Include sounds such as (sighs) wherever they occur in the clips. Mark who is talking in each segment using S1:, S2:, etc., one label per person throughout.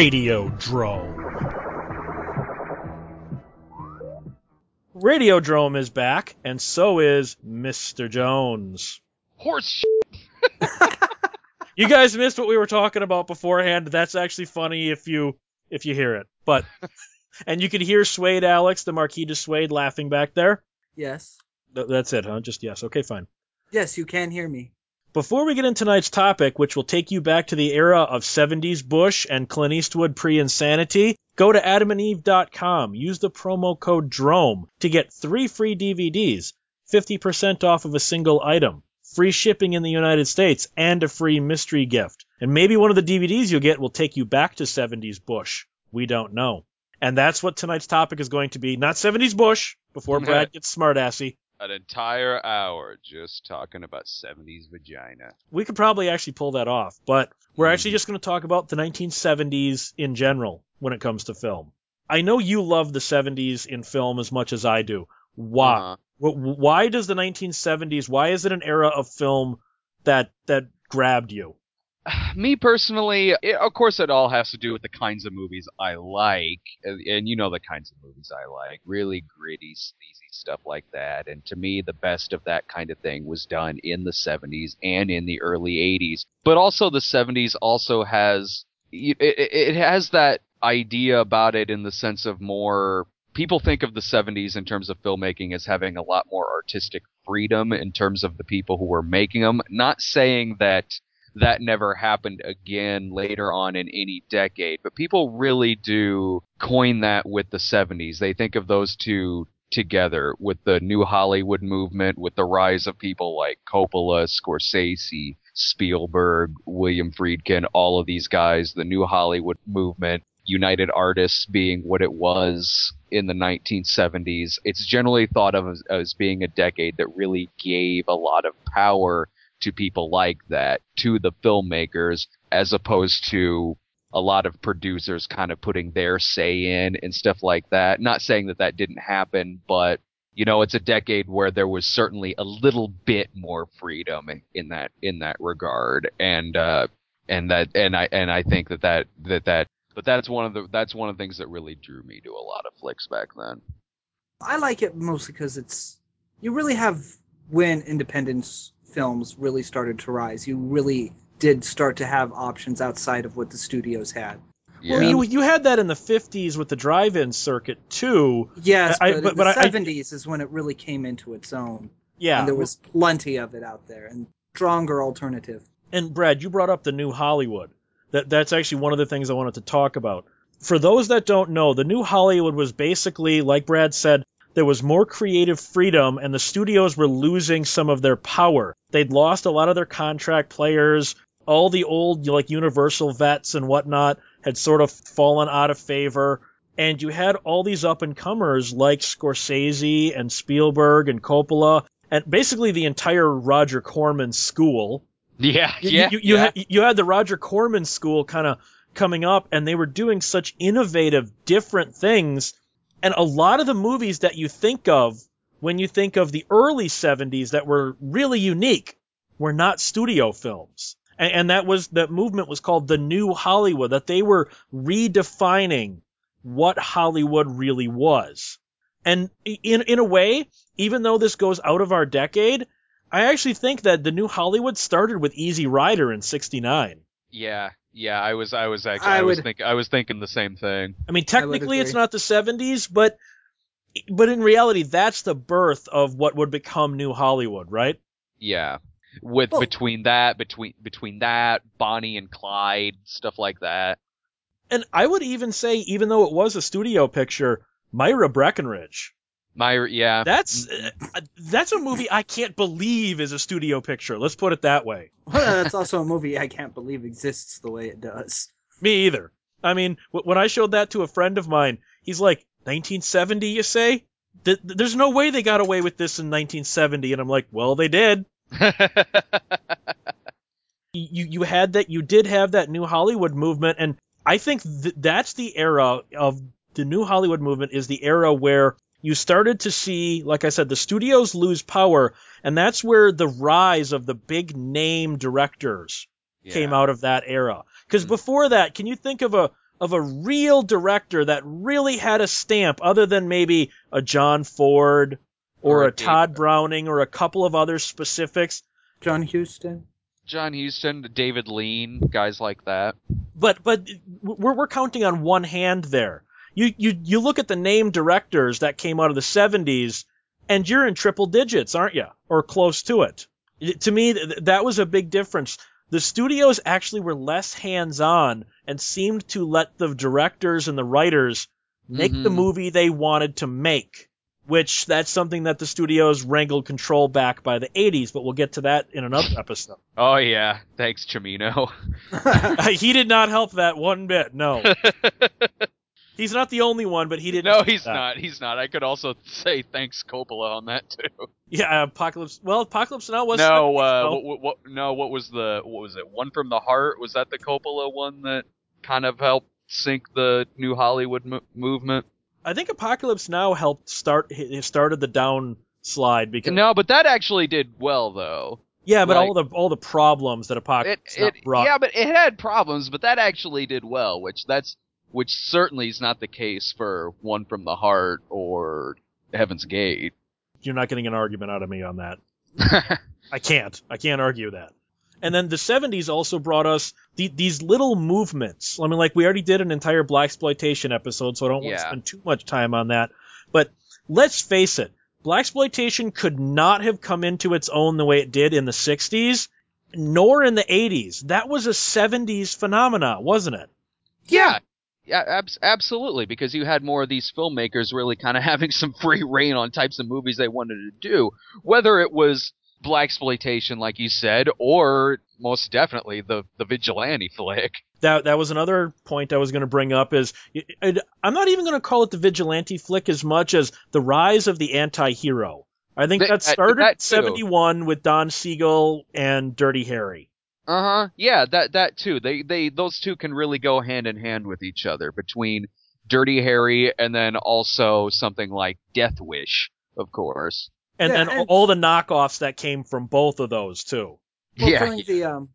S1: Radiodrome. Radiodrome is back, and so is Mr. Jones.
S2: Horse (laughs)
S1: You guys missed what we were talking about beforehand. That's actually funny if you if you hear it. But (laughs) and you can hear Suede Alex, the Marquis de Suede, laughing back there.
S3: Yes.
S1: Th- That's it, huh? Just yes. Okay, fine.
S3: Yes, you can hear me.
S1: Before we get into tonight's topic, which will take you back to the era of 70s Bush and Clint Eastwood pre-insanity, go to adamandeve.com. Use the promo code DROME to get three free DVDs, 50% off of a single item, free shipping in the United States, and a free mystery gift. And maybe one of the DVDs you'll get will take you back to 70s Bush. We don't know. And that's what tonight's topic is going to be. Not 70s Bush, before Brad gets smartassy.
S2: An entire hour just talking about 70s vagina.
S1: we could probably actually pull that off, but we're actually just going to talk about the 1970s in general when it comes to film. I know you love the 70s in film as much as I do. Why?
S2: Uh-huh.
S1: Why does the 1970s? Why is it an era of film that that grabbed you? (sighs)
S2: Me personally, it, of course, it all has to do with the kinds of movies I like, and, you know the kinds of movies I like. Really gritty, sleazy stuff like that. And to me, the best of that kind of thing was done in the 70s and in the early 80s. But also, the 70s also has it, it has that idea about it in the sense of more people think of the 70s in terms of filmmaking as having a lot more artistic freedom in terms of the people who were making them. Not saying that that never happened again later on in any decade, but people really do coin that with the 70s. They think of those two together with the new Hollywood movement, with the rise of people like Coppola, Scorsese, Spielberg, William Friedkin, all of these guys, the new Hollywood movement, United Artists being what it was in the 1970s. It's generally thought of as, as being a decade that really gave a lot of power to people like that, to the filmmakers, as opposed to a lot of producers kind of putting their say in and stuff like that. Not saying that that didn't happen, but you know, it's a decade where there was certainly a little bit more freedom in that in that regard, and uh, and that and I and I think that that that that but that's one of the that's one of the things that really drew me to a lot of flicks back then.
S3: I like it mostly because it's you really have when independence films really started to rise. You really did start to have options outside of what the studios had.
S2: Yeah.
S1: Well, you you had that in the 50s with the drive-in circuit too.
S3: Yes,
S1: I-
S3: but,
S1: but-
S3: in
S1: but
S3: the
S1: I- I-
S3: 70s is when it really came into its own.
S1: Yeah.
S3: And there was plenty of it out there and stronger alternative.
S1: and Brad, you brought up the new Hollywood. That that's actually one of the things I wanted to talk about. For those that don't know, the new Hollywood was basically, like Brad said, there was more creative freedom and the studios were losing some of their power. They'd lost a lot of their contract players. All the old like Universal vets and whatnot had sort of fallen out of favor. And you had all these up and comers like Scorsese and Spielberg and Coppola and basically the entire Roger Corman school
S2: yeah,
S1: you,
S2: yeah,
S1: you, you,
S2: yeah.
S1: had, you had the Roger Corman school kind of coming up, and they were doing such innovative, different things. And a lot of the movies that you think of when you think of the early 70s that were really unique were not studio films. And, and that was, that movement was called the New Hollywood, that they were redefining what Hollywood really was. And in, in a way, even though this goes out of our decade, I actually think that the new Hollywood started with Easy Rider in '69.
S2: Yeah, yeah. I was, I was actually,
S3: I
S2: I, was
S3: would-
S2: thinking, I was thinking the same thing.
S1: I mean, technically it's not the '70s, but but in reality, that's the birth of what would become New Hollywood, right?
S2: Yeah, with
S3: Well-
S2: between that, between between that, Bonnie and Clyde, stuff like that.
S1: And I would even say, even though it was a studio picture, Myra Breckinridge.
S2: My, yeah,
S1: That's uh, that's a movie I can't believe is a studio picture. Let's put it that way. (laughs)
S3: Well, that's also a movie I can't believe exists the way it does.
S1: Me either. I mean, w- when I showed that to a friend of mine, he's like, 1970, you say? Th- there's no way they got away with this in 1970. And I'm like, well, they did. (laughs) You, you had that, you did have that new Hollywood movement. And I think th- that's the era of the new Hollywood movement is the era where you started to see, like I said, the studios lose power. And that's where the rise of the big name directors came out of that era. Because
S2: Hmm.
S1: before that, can you think of a of a real director that really had a stamp other than maybe a John Ford or,
S2: Or a
S1: a Todd
S2: David-
S1: Browning or a couple of other specifics.
S3: John Huston.
S2: John Huston, David Lean, guys like that.
S1: But but we're we're counting on one hand there. You you you look at the name directors that came out of the 70s and you're in triple digits, aren't you? Or close to it. To me th- that was a big difference. The studios actually were less hands-on and seemed to let the directors and the writers make the
S2: Mhm.
S1: movie they wanted to make. Which that's something that the studios wrangled control back by the 80s, but we'll get to that in another (laughs) episode.
S2: Oh yeah, thanks Cimino. (laughs) (laughs)
S1: he did not help that one bit. No. He's not the only one, but he didn't.
S2: no, he's
S1: that.
S2: not. He's not. I could also (laughs) say thanks Coppola on that too.
S1: Yeah, Apocalypse. Well, Apocalypse Now was
S2: no, uh,
S1: so-
S2: what, what, no, what was the what was it? One from the Heart was that the Coppola one that kind of helped sink the new Hollywood mo- movement?
S1: I think Apocalypse Now helped start. It started the downslide because
S2: No, but that actually did well though.
S1: yeah, but
S2: like-
S1: all the all the problems that Apocalypse Now
S2: it
S1: brought.
S2: yeah, but it had problems, but that actually did well, which that's which certainly is not the case for One from the Heart or Heaven's Gate.
S1: You're not getting an argument out of me on that. (laughs) I can't. I can't argue that. And then the 70s also brought us the, these little movements. I mean, like we already did an entire blaxploitation episode, so I don't want to
S2: Yeah.
S1: spend too much time on that. But let's face it, blaxploitation could not have come into its own the way it did in the 60s, nor in the 80s. That was a 70s phenomena, wasn't it?
S2: Yeah. Yeah, abs- absolutely, because you had more of these filmmakers really kind of (laughs) having some free reign on types of movies they wanted to do, whether it was blaxploitation, like you said, or most definitely the the vigilante flick.
S1: That that was another point I was going to bring up. Is I'm not even going to call it the vigilante flick as much as the rise of the anti-hero. I think that
S2: that-
S1: started
S2: that
S1: in
S2: too.
S1: 71 with Don Siegel and Dirty Harry.
S2: Uh huh. Yeah, that that too. They they those two can really go hand in hand with each other between Dirty Harry and then also something like Death Wish, of course.
S1: And
S3: Yeah,
S1: then
S3: and-
S1: all the knockoffs that came from both of those too.
S3: Well,
S2: yeah.
S3: during the um,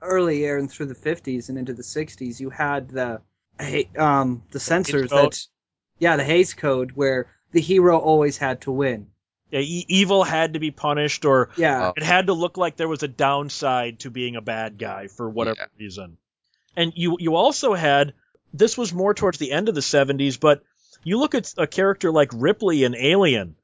S3: early era and through the 50s and into the 60s, you had the um, the censors
S1: Code.
S3: that, yeah, the Hays Code, where the hero always had to win.
S1: Yeah, e- evil had to be punished, or
S3: Yeah,
S2: Oh.
S1: it had to look like there was a downside to being a bad guy for whatever
S2: Yeah.
S1: reason. And you you also had this was more towards the end of the 70s, but you look at a character like Ripley in Alien.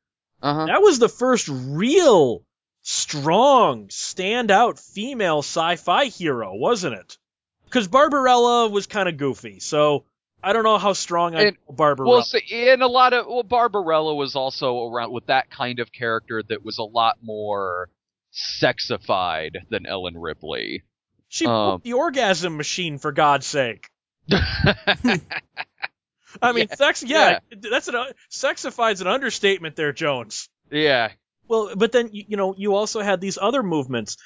S2: Uh huh.
S1: That was the first real strong standout female sci-fi hero, wasn't it? Because Barbarella was kind of goofy, so I don't know how strong I
S2: And-
S1: Barbarella.
S2: Well, and a lot of well, Barbarella was also around with that kind of character that was a lot more sexified than Ellen Ripley.
S1: she
S2: um,
S1: the orgasm machine for God's sake. (laughs) I mean, sex. Yeah, that's an sexified's an understatement there, Jones.
S2: yeah.
S1: Well, but then you, you know you also had these other movements.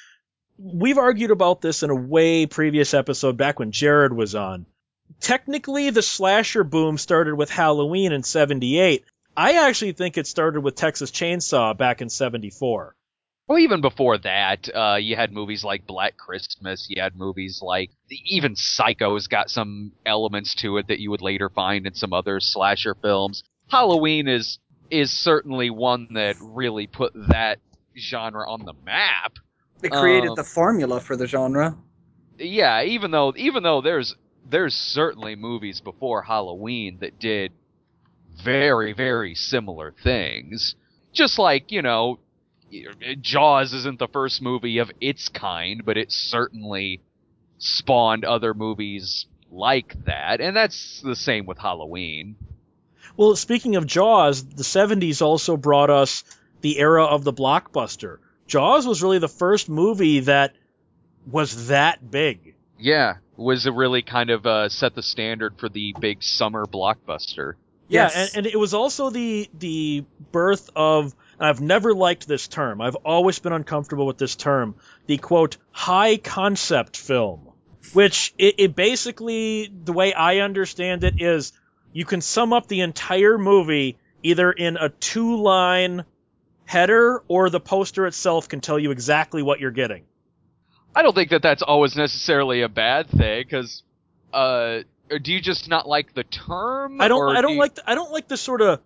S1: We've argued about this in a way previous episode back when Jared was on. Technically, the slasher boom started with Halloween in '78. I actually think it started with Texas Chainsaw back in '74.
S2: Well, even before that, uh, you had movies like Black Christmas. You had movies like even Psycho's got some elements to it that you would later find in some other slasher films. Halloween is is certainly one that really put that genre on the map.
S3: it created
S2: um,
S3: the formula for the genre.
S2: yeah, even though even though there's there's certainly movies before Halloween that did very very similar things. Just like you know, Jaws isn't the first movie of its kind, but it certainly spawned other movies like that, and that's the same with Halloween.
S1: Well, speaking of Jaws, the 70s also brought us the era of the blockbuster. Jaws was really the first movie that was that big.
S2: Yeah, was it really kind of uh, set the standard for the big summer blockbuster?
S1: Yeah,
S3: Yes.
S1: and, and it was also the the birth of. I've never liked this term. I've always been uncomfortable with this term. The quote high concept film, which it, it basically the way I understand it is you can sum up the entire movie either in a two line header or the poster itself can tell you exactly what you're getting.
S2: I don't think that that's always necessarily a bad thing, because uh, do you just not like the term?
S1: I don't. I
S2: do
S1: don't
S2: you-
S1: like. The, I don't like the sort of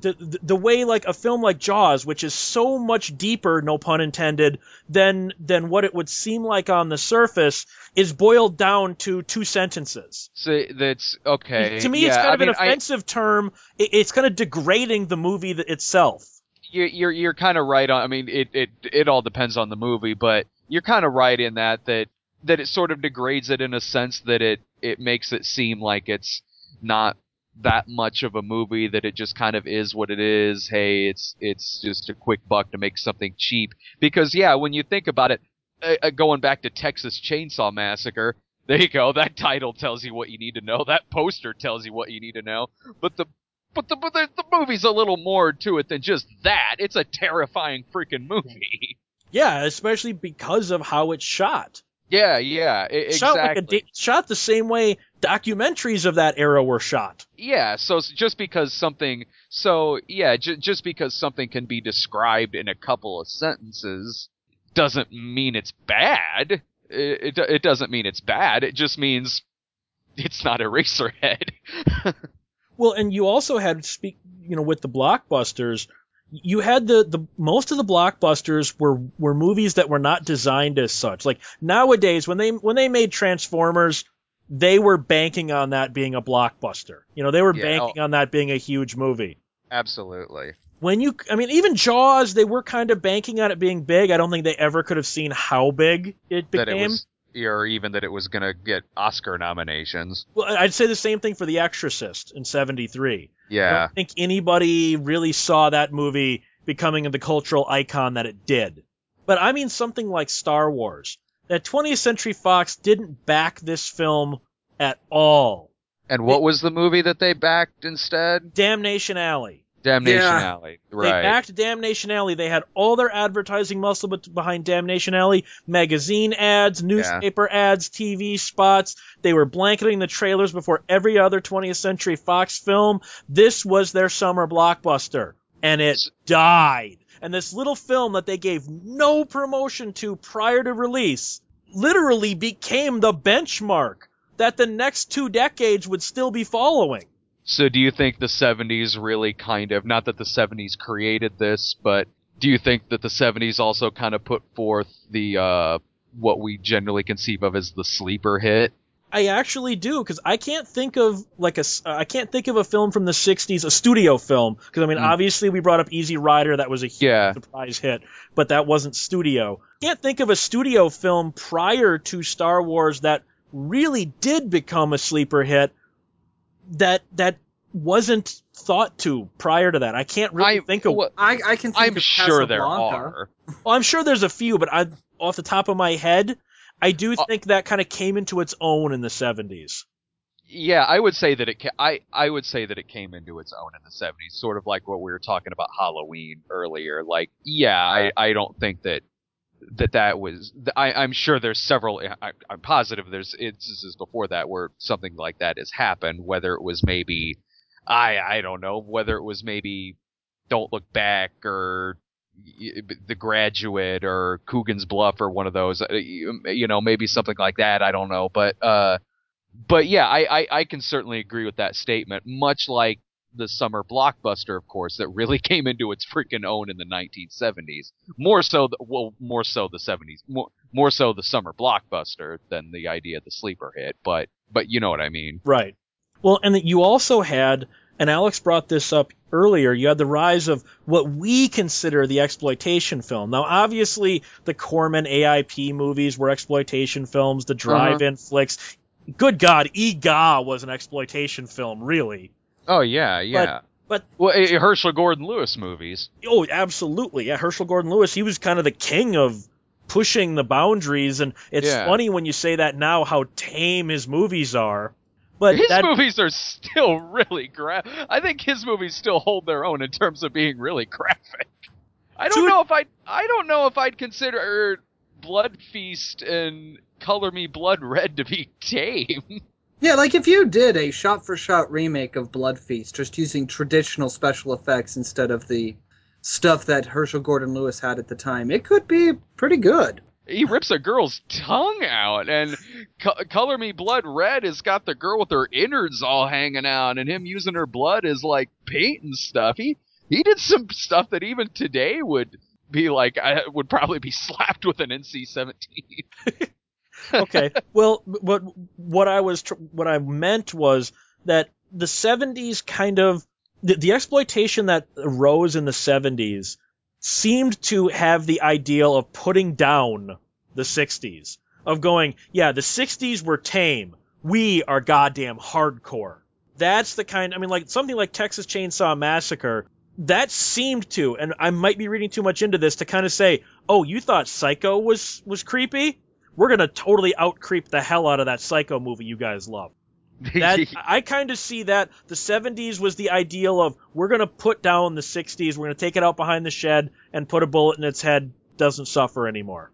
S1: the, the the way like a film like Jaws, which is so much deeper, no pun intended, than than what it would seem like on the surface, is boiled down to two sentences.
S2: So that's okay.
S1: to me,
S2: yeah,
S1: it's kind
S2: I
S1: of an
S2: mean, I-
S1: offensive term. It, it's kind of degrading the movie th- itself.
S2: you're you're, you're kind of right on. I mean, it, it it all depends on the movie, but you're kind of right in that that that it sort of degrades it in a sense that it it makes it seem like it's not that much of a movie that it just kind of is what it is. Hey, it's it's just a quick buck to make something cheap. Because yeah, when you think about it, uh, uh, going back to Texas Chainsaw Massacre. (laughs) There you go. That title tells you what you need to know. That poster tells you what you need to know. But the but the but the, the movie's a little more to it than just that. It's a terrifying freaking movie. (laughs)
S1: Yeah, especially because of how it's shot.
S2: Yeah, yeah, e-
S1: Shot like a
S2: exactly.
S1: da- shot the same way documentaries of that era were shot.
S2: yeah, so just because something, so yeah, j- just because something can be described in a couple of sentences doesn't mean it's bad. It it, it doesn't mean it's bad. It just means it's not a Eraserhead. (laughs)
S1: Well, and you also had speak, you know, with the blockbusters, you had the the most of the blockbusters were were movies that were not designed as such. Like nowadays, when they when they made Transformers, they were banking on that being a blockbuster. You know, they were
S2: Yeah,
S1: banking oh. on that being a huge movie.
S2: Absolutely.
S1: When you, I mean, even Jaws, they were kind of banking on it being big. I don't think they ever could have seen how big it became.
S2: it was, or even that it was gonna get Oscar nominations.
S1: Well, I'd say the same thing for The Exorcist in '73. I
S2: Yeah.
S1: don't think anybody really saw that movie becoming the cultural icon that it did. But I mean something like Star Wars. That 20th Century Fox didn't back this film at all.
S2: And what was the movie that they backed instead?
S1: Damnation Alley.
S2: Damnation
S3: Yeah.
S2: Alley.
S1: They
S2: Right.
S1: backed Damnation Alley. They had all their advertising muscle behind Damnation Alley. Magazine ads, newspaper ads, TV spots. They were blanketing the trailers before every other 20th Century Fox film. This was their summer blockbuster. And it died. And this little film that they gave no promotion to prior to release literally became the benchmark that the next two decades would still be following.
S2: So do you think the 70s really kind of, not that the 70s created this, but do you think that the 70s also kind of put forth the, uh, what we generally conceive of as the sleeper hit?
S1: I actually do because I can't think of like a uh, can't think of a film from the '60s, a studio film. Because I mean,
S2: Mm.
S1: obviously we brought up Easy Rider, that was a huge
S2: Yeah.
S1: surprise hit, but that wasn't studio. Can't think of a studio film prior to Star Wars that really did become a sleeper hit that that wasn't thought to prior to that. I can't really
S2: I,
S1: think of.
S2: well,
S3: I, I can think
S2: I'm
S3: of
S2: sure there are.
S1: Well, I'm sure there's a few, but I, off the top of my head, I do
S2: Uh,
S1: think that kind of came into its own in the '70s.
S2: Yeah, I would say that it. Ca- I I would say that it came into its own in the '70s, sort of like what we were talking about Halloween earlier. Like, yeah, I I don't think that that that was. I I'm sure there's several. I, I'm positive there's instances before that where something like that has happened. Whether it was maybe, I I don't know whether it was maybe Don't Look Back or The Graduate or Coogan's Bluff or one of those. uh, You you know, maybe something like that. I don't know, but uh but yeah, I, I, I can certainly agree with that statement. Much like the summer blockbuster, of course, that really (laughs) came into its freaking own in the 1970s. More so, the, well, more so the 70s. More, more so the summer blockbuster than the idea of the sleeper hit. But, but you know what I mean.
S1: Right. Well, and that you also had, and Alex brought this up earlier, you had the rise of what we consider the exploitation film. Now, obviously, the Corman AIP movies were exploitation films, the uh-huh. drive-in flicks. Good God, Ega was an exploitation film, really.
S2: Oh yeah, yeah.
S1: but-
S2: well, eh, Herschel Gordon Lewis movies.
S1: Oh, absolutely. Yeah, Herschel Gordon Lewis, he was kind of the king of pushing the boundaries, and it's
S2: Yeah.
S1: funny when you say that now how tame his movies are. But
S2: his
S1: that,
S2: movies are still (laughs) really gra- I think his movies still hold their own in terms of being really graphic. I don't
S1: To-
S2: know if I I don't know if I'd consider Blood Feast and Color Me Blood Red to be (laughs) tame.
S3: Yeah, like if you did a shot for shot remake of Blood Feast, just using traditional special effects instead of the stuff that Herschel Gordon Lewis had at the time, it could be pretty good.
S2: he rips a girl's tongue out, and Co- Color Me Blood Red has got the girl with her innards all hanging out, and him using her blood as like paint and stuff. He he did some stuff that even today would be like I would probably be (laughs) slapped with an NC-17. (laughs) (laughs)
S1: okay. Well, what what I was tr- what I meant was that the 70s kind of the, the exploitation that arose in the 70s seemed to have the ideal of putting down the 60s of going, yeah, the 60s were tame. We are goddamn hardcore. That's the kind I mean like something like Texas Chainsaw Massacre that seemed to and I might be reading too much into this to kind of say, "Oh, you thought Psycho was was creepy? We're going to totally out creep the hell out of that Psycho movie you guys love." (laughs) That I kind of see that the 70s was the ideal of we're going to put down the 60s, we're going to take it out behind the shed and put a bullet in its head doesn't suffer anymore.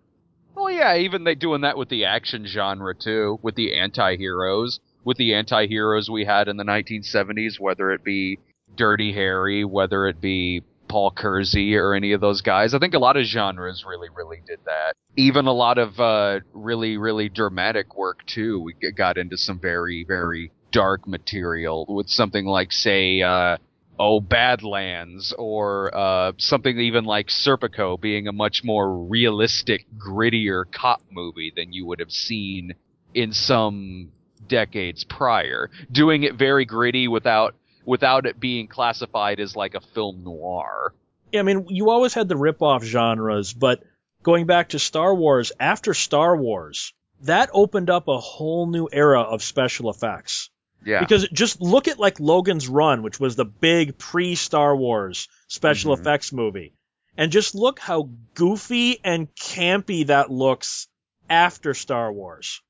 S2: Well, yeah, even they doing that with the action genre too, with the anti-heroes, with the anti-heroes we had in the 1970s, whether it be Dirty Harry, whether it be Paul Kersey or any of those guys. I think a lot of genres really, really did that. Even a lot of uh, really, really dramatic work too. We got into some very, very dark material with something like, say, uh, oh, Badlands, or uh, something even like Serpico being a much more realistic, grittier cop movie than you would have seen in some decades prior. Doing it very gritty without without it being classified as like a film noir.
S1: Yeah, I mean, you always had the rip-off genres, but going back to Star Wars, after Star Wars, that opened up a whole new era of special effects.
S2: Yeah.
S1: Because just look at like Logan's Run, which was the big pre-Star Wars special
S2: Mhm.
S1: effects movie. And just look how goofy and campy that looks after Star Wars.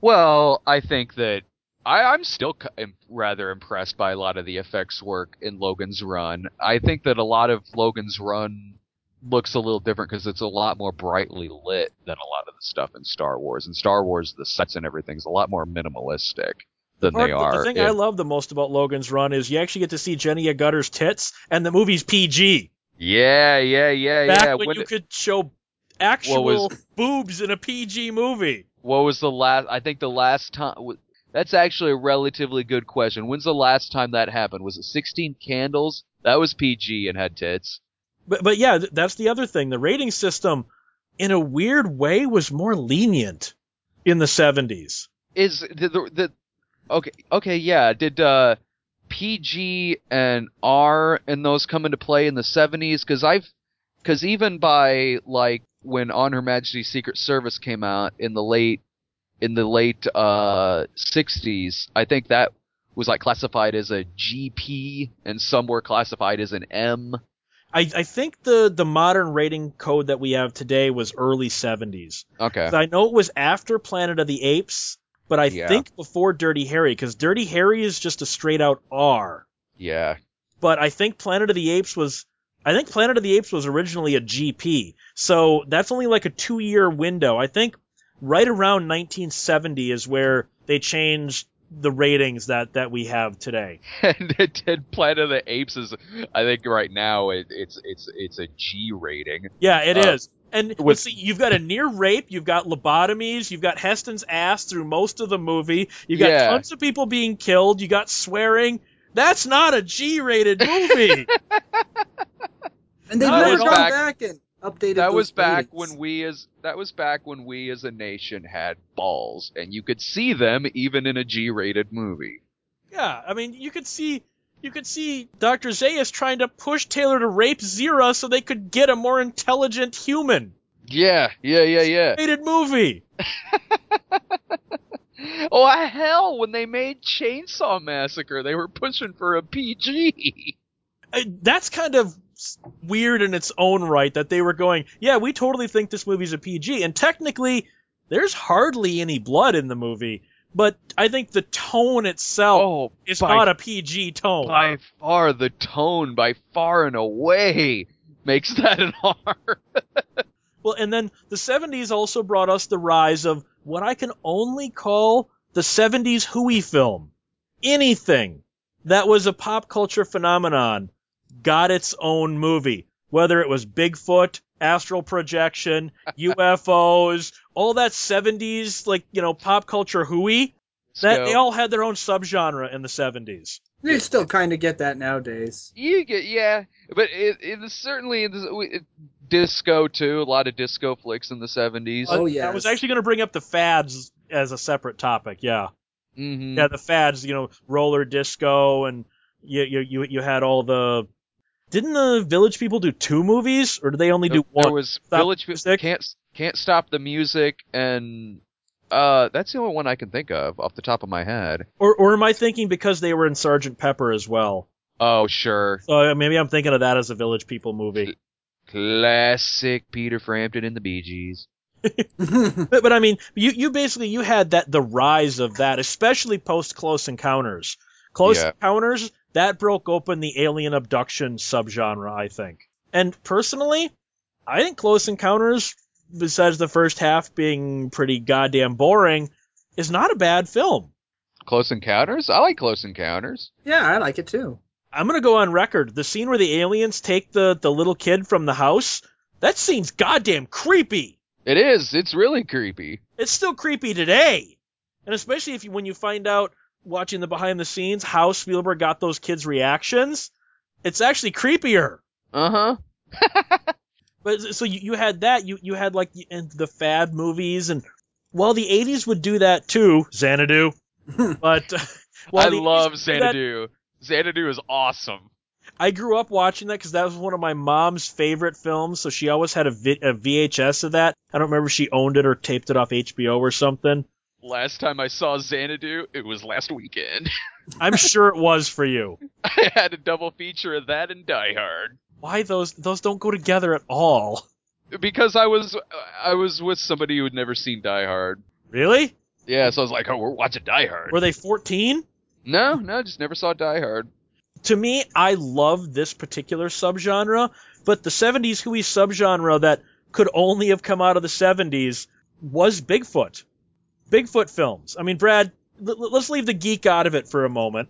S2: Well, I think that I, I'm still rather impressed by a lot of the effects work in Logan's Run. I think that a lot of Logan's Run looks a little different because it's a lot more brightly lit than a lot of the stuff in Star Wars. In Star Wars, the sets and everything's a lot more minimalistic than
S1: Part-
S2: they are.
S1: The thing
S2: in-
S1: I love the most about Logan's Run is you actually get to see Jenny Agutter's tits, and the movie's PG.
S2: yeah, yeah, yeah,
S1: Back
S2: yeah.
S1: when,
S2: When
S1: you
S2: it-
S1: could show actual
S2: was-
S1: boobs in a PG movie.
S2: what was the last? I think the last time. That's actually a relatively good question. When's the last time that happened? Was it 16 Candles? That was PG and had tits.
S1: But but yeah, that's the other thing. The rating system, in a weird way, was more lenient in the seventies.
S2: is the, the, the okay okay yeah did uh PG and R and those come into play in the 70s cuz I've cuz even by like when On Her Majesty's Secret Service came out in the late in the late uh 60s I think that was like classified as a GP and some were classified as an M
S1: I, I think the the modern rating code that we have today was early seventies.
S2: okay
S1: I know it was after Planet of the Apes, but I
S2: Yeah.
S1: think before Dirty Harry, because Dirty Harry is just a straight out R.
S2: yeah
S1: But I think Planet of the Apes was I think Planet of the Apes was originally a GP. So that's only like a two year window. I think right around 1970 is where they changed the ratings that, that we have today. (laughs)
S2: and it did Planet of the Apes is I think right now it, it's it's it's a G rating
S1: Yeah, it is.
S2: Uh,
S1: And
S2: with-
S1: see, you've got a near rape, you've got lobotomies, you've got Heston's ass through most of the movie, you've got
S2: Yeah.
S1: tons of people being killed, you got swearing. That's not a G rated movie. (laughs)
S3: And they've
S1: That
S3: never
S2: was
S3: gone
S2: back-
S3: back, and updated.
S2: that was back
S3: ratings.
S2: when we as that was back when we as a nation had balls and you could see them even in a G-rated movie.
S1: yeah, I mean, you could see. You could see Dr. Zaius trying to push Taylor to rape Zira so they could get a more intelligent human.
S2: Yeah, yeah, yeah, yeah.
S1: Rated movie. (laughs)
S2: Oh hell, when they made Chainsaw Massacre, they were pushing for a PG.
S1: Uh, That's kind of s- weird in its own right that they were going, yeah, we totally think this movie's a PG. And technically, there's hardly any blood in the movie. But I think the tone itself
S2: Oh,
S1: is
S2: by,
S1: not a PG tone.
S2: by far the tone, by far and away, makes that an (laughs) R.
S1: Well, and then the 70s also brought us the rise of what I can only call the 70s hooey film. Anything that was a pop culture phenomenon got its own movie. Whether it was Bigfoot, astral projection, (laughs) UFOs, all that 70s like, you know, pop culture hooey. That they all had their own subgenre in the 70s.
S3: You still kind of get that nowadays.
S2: You get yeah, but it, it is certainly in it, disco too. A lot of disco flicks in the seventies.
S3: Oh,
S1: yeah.
S3: I
S1: was actually going to bring up the fads as a separate topic. Yeah.
S2: hmm
S1: Yeah, the fads, you know, roller disco and you you you, you had all the Didn't the Village People do two movies or did they only do
S2: There
S1: one?
S2: was
S1: Stop
S2: Village
S1: Music?
S2: can't can't stop the music and uh that's the only one I can think of off the top of my head.
S1: Or or am I thinking because they were in Sergeant Pepper as well?
S2: Oh sure,
S1: So maybe I'm thinking of that as a Village People movie.
S2: classic Peter Frampton and the Bee Gees. (laughs)
S1: But, but I mean, you you basically you had that the rise of that, especially post Close Encounters. Close
S2: Yeah.
S1: Encounters that broke open the alien abduction subgenre, I think. And personally, I think Close Encounters, besides the first half being pretty goddamn boring, is not a bad film.
S2: Close Encounters? I like Close Encounters.
S3: yeah, I like it too.
S1: I'm gonna go on record. The scene where the aliens take the the little kid from the house, that scene's goddamn creepy.
S2: It is. It's really creepy.
S1: it's still creepy today. And especially if you, when you find out watching the behind the scenes how Spielberg got those kids' reactions, it's actually creepier.
S2: Uh huh. (laughs)
S1: But so you, you had that, you you had like the, and the fad movies, and while the '80s would do that too, Xanadu. (laughs) but uh, while
S2: I love
S1: would do that,
S2: Xanadu. Xanadu is awesome.
S1: I grew up watching that because that was one of my mom's favorite films. So she always had a, vi- a VHS of that. I don't remember if she owned it or taped it off HBO or something.
S2: Last time I saw Xanadu, it was last weekend. (laughs)
S1: I'm sure it was for you.
S2: I had a double feature of that and Die Hard.
S1: why those those don't go together at all.
S2: Because I was I was with somebody who had never seen Die Hard.
S1: Really?
S2: Yeah, so I was like, oh, we're watching Die Hard.
S1: Were they 14?
S2: No, no, just never saw Die Hard.
S1: To me, I love this particular subgenre, but the 70s hooey subgenre that could only have come out of the 70s was Bigfoot. Bigfoot films. I mean, Brad, l- l- let's leave the geek out of it for a moment.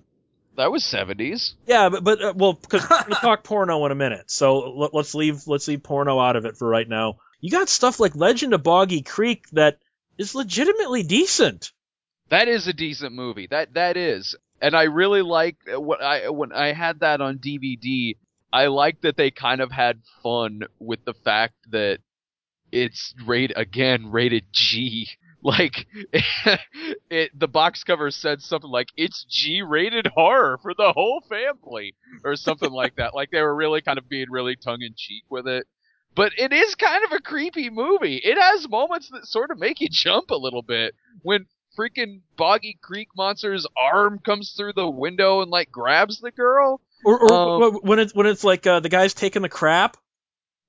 S2: That was 70s.
S1: Yeah, but, but uh, well, because gonna talk porno in a minute, so let, let's leave let's leave porno out of it for right now. You got stuff like Legend of Boggy Creek that is legitimately decent.
S2: That is a decent movie. That that is. And I really like what I when I had that on DVD, I like that they kind of had fun with the fact that it's rated again rated G. Like (laughs) it the box cover said something like it's G rated horror for the whole family or something like that. Like they were really kind of being really tongue in cheek with it. But it is kind of a creepy movie. It has moments that sort of make you jump a little bit when freaking Boggy Creek monster's arm comes through the window and like grabs the girl.
S1: Or, or
S2: Um,
S1: when it's when it's like uh, the guy's taking the crap,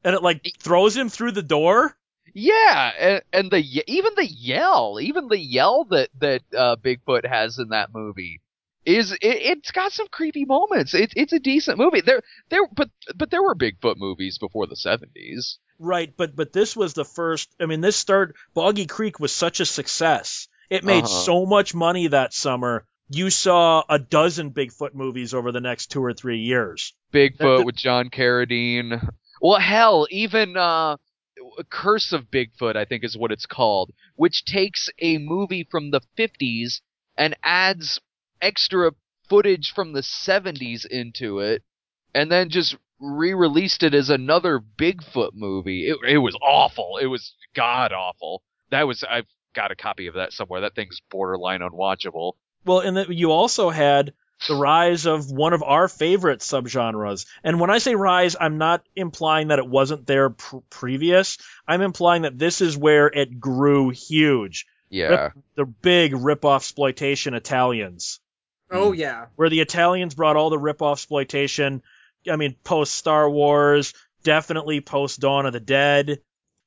S1: and it like throws him through the door.
S2: Yeah, and, and the even the yell, even the yell that that uh, Bigfoot has in that movie is it, it's got some creepy moments. It's it's a decent movie. There there but but there were Bigfoot movies before the seventies.
S1: Right, but but this was the first. I mean, this started. Boggy Creek was such a success. It made
S2: Uh-huh.
S1: so much money that summer. You saw a dozen Bigfoot movies over the next two or three years.
S2: Bigfoot
S1: That-
S2: with John Carradine. Well, hell, even uh, Curse of Bigfoot, I think is what it's called, which takes a movie from the 50s and adds extra footage from the 70s into it, and then just re-released it as another Bigfoot movie. It, it was awful. It was god awful. That was I've got a copy of that somewhere. That thing's borderline unwatchable.
S1: Well, and then you also had the rise of one of our favorite subgenres. And when I say rise, I'm not implying that it wasn't there pr- previous. I'm implying that this is where it grew huge.
S2: Yeah.
S1: The big rip-off exploitation Italians.
S3: Oh yeah.
S1: where the Italians brought all the rip-off exploitation. I mean, post Star Wars, definitely post Dawn of the Dead.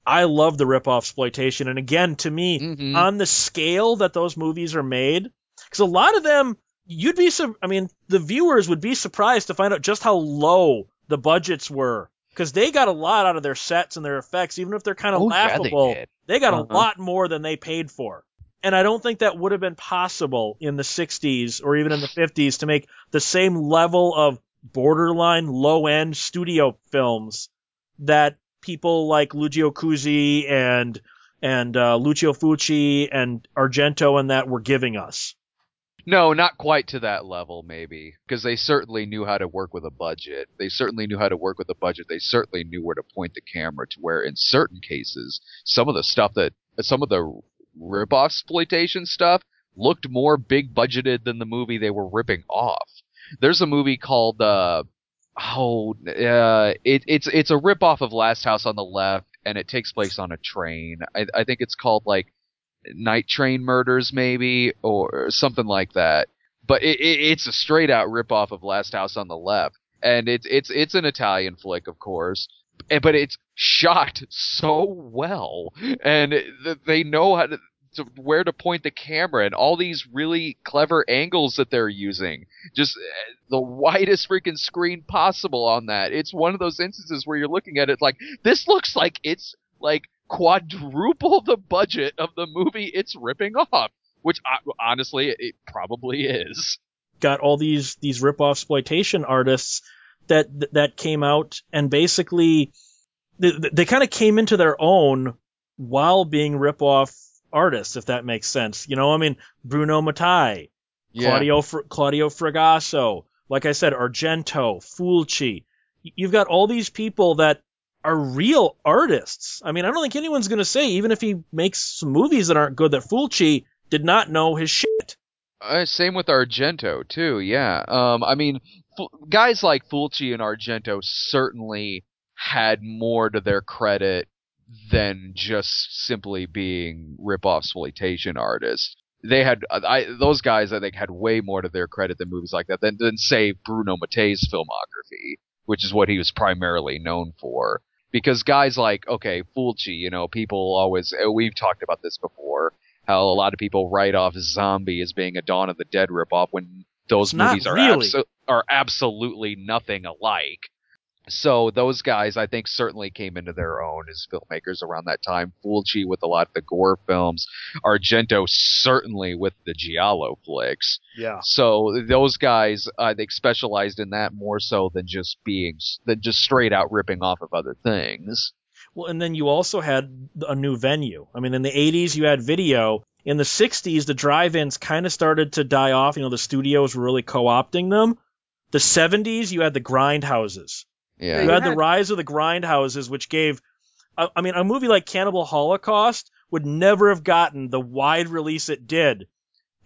S1: I love the rip-off exploitation, and again, to me,
S2: Mhm.
S1: on the scale that those movies are made, because a lot of them, you'd be, sur- I mean, the viewers would be surprised to find out just how low the budgets were, because they got a lot out of their sets and their effects, even if they're kind of
S2: Oh, yeah, they
S1: laughable. They got
S2: Uh-huh.
S1: a lot more than they paid for. And I don't think that would have been possible in the 60s or even in the 50s to make the same level of borderline low end studio films that people like Lucio Cusi and and uh, Lucio Fulci and Argento and that were giving us.
S2: No, not quite to that level, maybe, because they certainly knew how to work with a budget. They certainly knew how to work with a budget. They certainly knew where to point the camera to where, in certain cases, some of the stuff that, some of the rip-off exploitation stuff looked more big budgeted than the movie they were ripping off. There's a movie called, uh, oh, uh, it, it's, it's a rip-off of Last House on the Left, and it takes place on a train. I, I think it's called, like, Night Train Murders, maybe, or something like that. But it, it, it's a straight out ripoff of Last House on the Left, and it's it's it's an Italian flick, of course, but it's shot so well, and they know how to, to where to point the camera and all these really clever angles that they're using. Just eh, the widest freaking screen possible on that. It's one of those instances where you're looking at it like this looks like it's like quadruple the budget of the movie it's ripping off, which uh, honestly it probably is.
S1: Got all these these rip off exploitation artists that that came out and basically they, they kind of came into their own while being rip off artists, if that makes sense. You know, I mean Bruno Mattei, yeah. Claudio Fr- Claudio Fragasso, like I said, Argento, Fulci. You've got all these people that are real artists. I mean, I don't think anyone's going to say, even if he makes some movies that aren't good, that Fulci did not know his shit.
S2: Uh, same with Argento too. Yeah. Um, I mean, f- guys like Fulci and Argento certainly had more to their credit than just simply being rip-off exploitation artists. They had I, those guys. I think had way more to their credit than movies like that than than say Bruno Mattei's filmography, which is what he was primarily known for because guys like okay Fulci, you know, people always uh, we've talked about this before. How a lot of people write off Zombie as being a Dawn of the Dead ripoff when those
S1: it's
S2: movies are
S1: really.
S2: abso- are absolutely nothing alike. So those guys, I think, certainly came into their own as filmmakers around that time. Fulci with a lot of the gore films, Argento certainly with the giallo flicks.
S1: Yeah.
S2: So those guys, I think, specialized in that more so than just being than just straight out ripping off of other things.
S1: Well, and then you also had a new venue. I mean, in the 80s, you had video. In the 60s, the drive-ins kind of started to die off. You know, the studios were really co-opting them. The 70s, you had the grindhouses
S2: yeah.
S1: You had the rise of the grindhouses, which gave, I mean, a movie like Cannibal Holocaust would never have gotten the wide release it did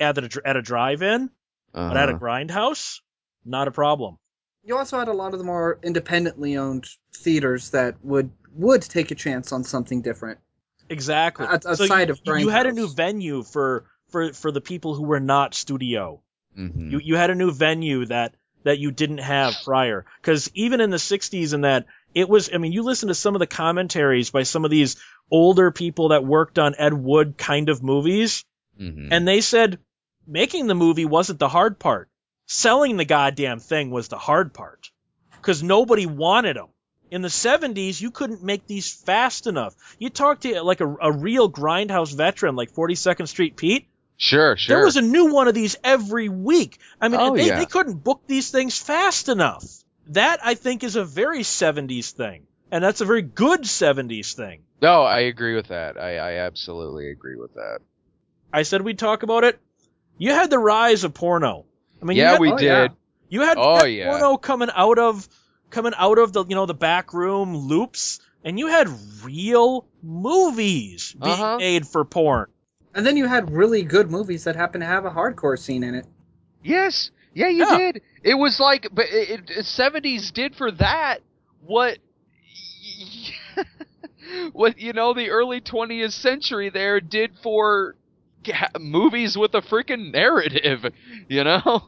S1: at a, at a drive-in, uh-huh. but at a uh-huh. grindhouse, not a problem.
S3: You also had a lot of the more independently owned theaters that would would take a chance on something different.
S1: Exactly.
S3: Outside
S1: so
S3: you, of grindhouse.
S1: you had a new venue for for for the people who were not studio.
S2: Mm-hmm.
S1: You you had a new venue that that you didn't have prior. Because even in the 60s and that, it was, I mean, you listen to some of the commentaries by some of these older people that worked on Ed Wood kind of movies,
S2: mm-hmm.
S1: and they said making the movie wasn't the hard part. Selling the goddamn thing was the hard part. Because nobody wanted them. In the 70s, you couldn't make these fast enough. You talk to like a, a real grindhouse veteran like 42nd Street Pete,
S2: Sure, sure.
S1: There was a new one of these every week. I mean,
S2: oh,
S1: they,
S2: yeah.
S1: they couldn't book these things fast enough. That, I think, is a very 70s thing. And that's a very good 70s thing.
S2: No, I agree with that. I, I absolutely agree with that.
S1: I said we'd talk about it. You had the rise of porno. I mean,
S2: yeah,
S1: had,
S2: we
S3: oh,
S2: did.
S3: Yeah.
S1: You had,
S2: oh,
S1: had
S2: yeah.
S1: porno coming out of coming out of the you know the back room loops, and you had real movies being
S2: uh-huh.
S1: made for porn.
S3: And then you had really good movies that happen to have a hardcore scene in it.
S2: Yes, yeah, you
S1: Yeah.
S2: did. It was like, but it, it, 70s did for that what, (laughs) what you know, the early 20th century there did for movies with a freaking narrative. (laughs) You know,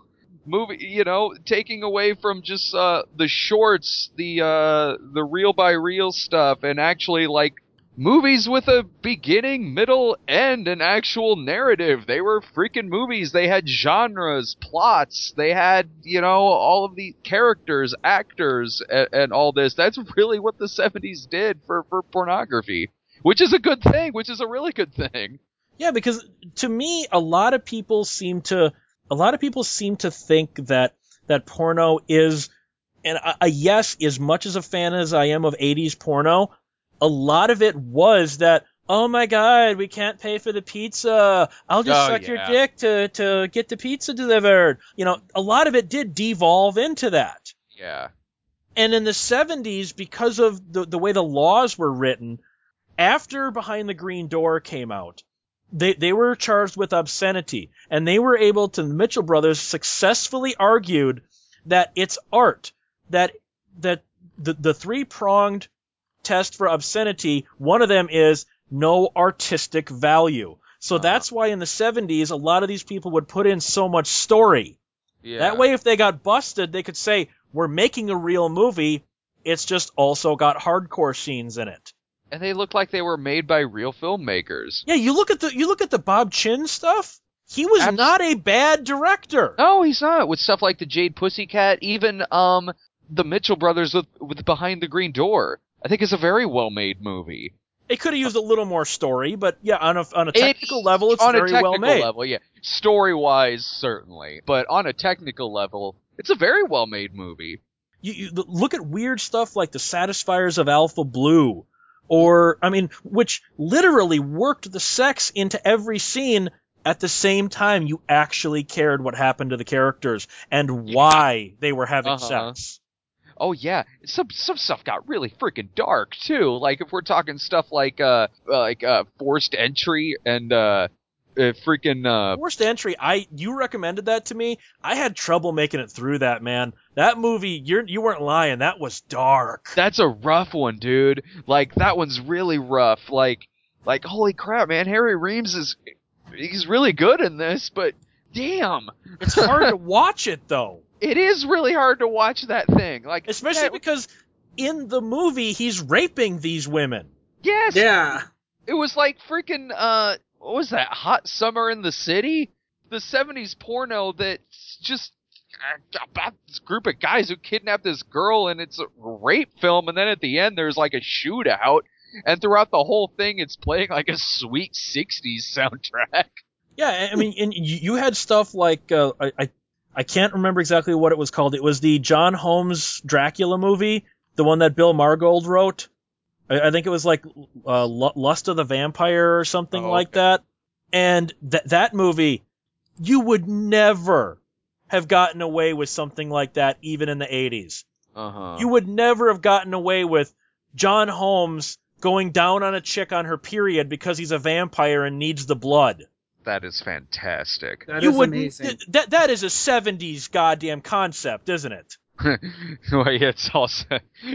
S2: movie, you know, taking away from just uh, the shorts, the uh, the reel by reel stuff, and actually like movies with a beginning, middle, end, an actual narrative. They were freaking movies. They had genres, plots. They had, you know, all of the characters, actors, and, and all this. That's really what the 70s did for, for pornography, which is a good thing, which is a really good thing.
S1: Yeah, because to me, a lot of people seem to, a lot of people seem to think that, that porno is, and a, a yes, as much as a fan as I am of 80s porno, a lot of it was that oh my god, we can't pay for the pizza. I'll just
S2: Oh,
S1: suck your dick to to get the pizza delivered. You know, a lot of it did devolve into that.
S2: Yeah.
S1: And in the 70s, because of the, the way the laws were written, after Behind the Green Door came out, they, they were charged with obscenity. And they were able to, the Mitchell brothers successfully argued that it's art. That, that the, the three pronged test for obscenity, one of them is no artistic value. So
S2: Uh-huh.
S1: that's why in the 70s, a lot of these people would put in so much story.
S2: Yeah.
S1: That way, if they got busted, they could say, we're making a real movie. It's just also got hardcore scenes in it.
S2: And they look like they were made by real filmmakers.
S1: Yeah, you look at the you look at the Bob Chinn stuff. He was
S2: Abs-
S1: not a bad director.
S2: No, he's not. With stuff like the Jade Pussycat, even um the Mitchell brothers with with Behind the Green Door. I think it's a very well made movie.
S1: It could have used a little more story, but yeah, on a on a
S2: It-
S1: technical level, it's
S2: on
S1: very
S2: a technical
S1: well made.
S2: level, yeah. Story wise, certainly. But on a technical level, it's a very well made movie.
S1: You, you look at weird stuff like the Satisfiers of Alpha Blue, or I mean, which literally worked the sex into every scene. At the same time, you actually cared what happened to the characters and why they were having
S2: Uh-huh.
S1: sex.
S2: Oh yeah, some some stuff got really freaking dark too. Like if we're talking stuff like uh like uh forced entry and uh, uh freaking uh
S1: Forced entry. I you recommended that to me. I had trouble making it through that man. That movie, you're you weren't lying. That was dark.
S2: That's a rough one, dude. Like that one's really rough. Like like holy crap, man, Harry Reams is he's really good in this, but damn.
S1: It's hard to (laughs) watch it though,
S2: It is really hard to watch that thing. Like
S1: especially
S2: that-
S1: because in the movie he's raping these women.
S2: Yes.
S3: Yeah.
S2: It was like freaking uh what was that? Hot Summer in the City? The 70s porno that's just uh, about this group of guys who kidnap this girl and it's a rape film and then at the end there's like a shootout and throughout the whole thing it's playing like a sweet 60s soundtrack.
S1: Yeah, I I mean, and you you had stuff like uh, I, I can't remember exactly what it was called. It was the John Holmes Dracula movie, the one that Bill Margold wrote. I, I think it was like uh, Lust of the Vampire or something
S2: Oh,
S1: like
S2: okay.
S1: that. And that that movie, you would never have gotten away with something like that even in the 80s.
S2: Uh-huh.
S1: You would never have gotten away with John Holmes going down on a chick on her period because he's a vampire and needs the blood.
S2: That is fantastic.
S3: That is
S1: you would
S3: amazing.
S1: th- that that is a 70s goddamn concept, isn't it? (laughs)
S2: well, it's also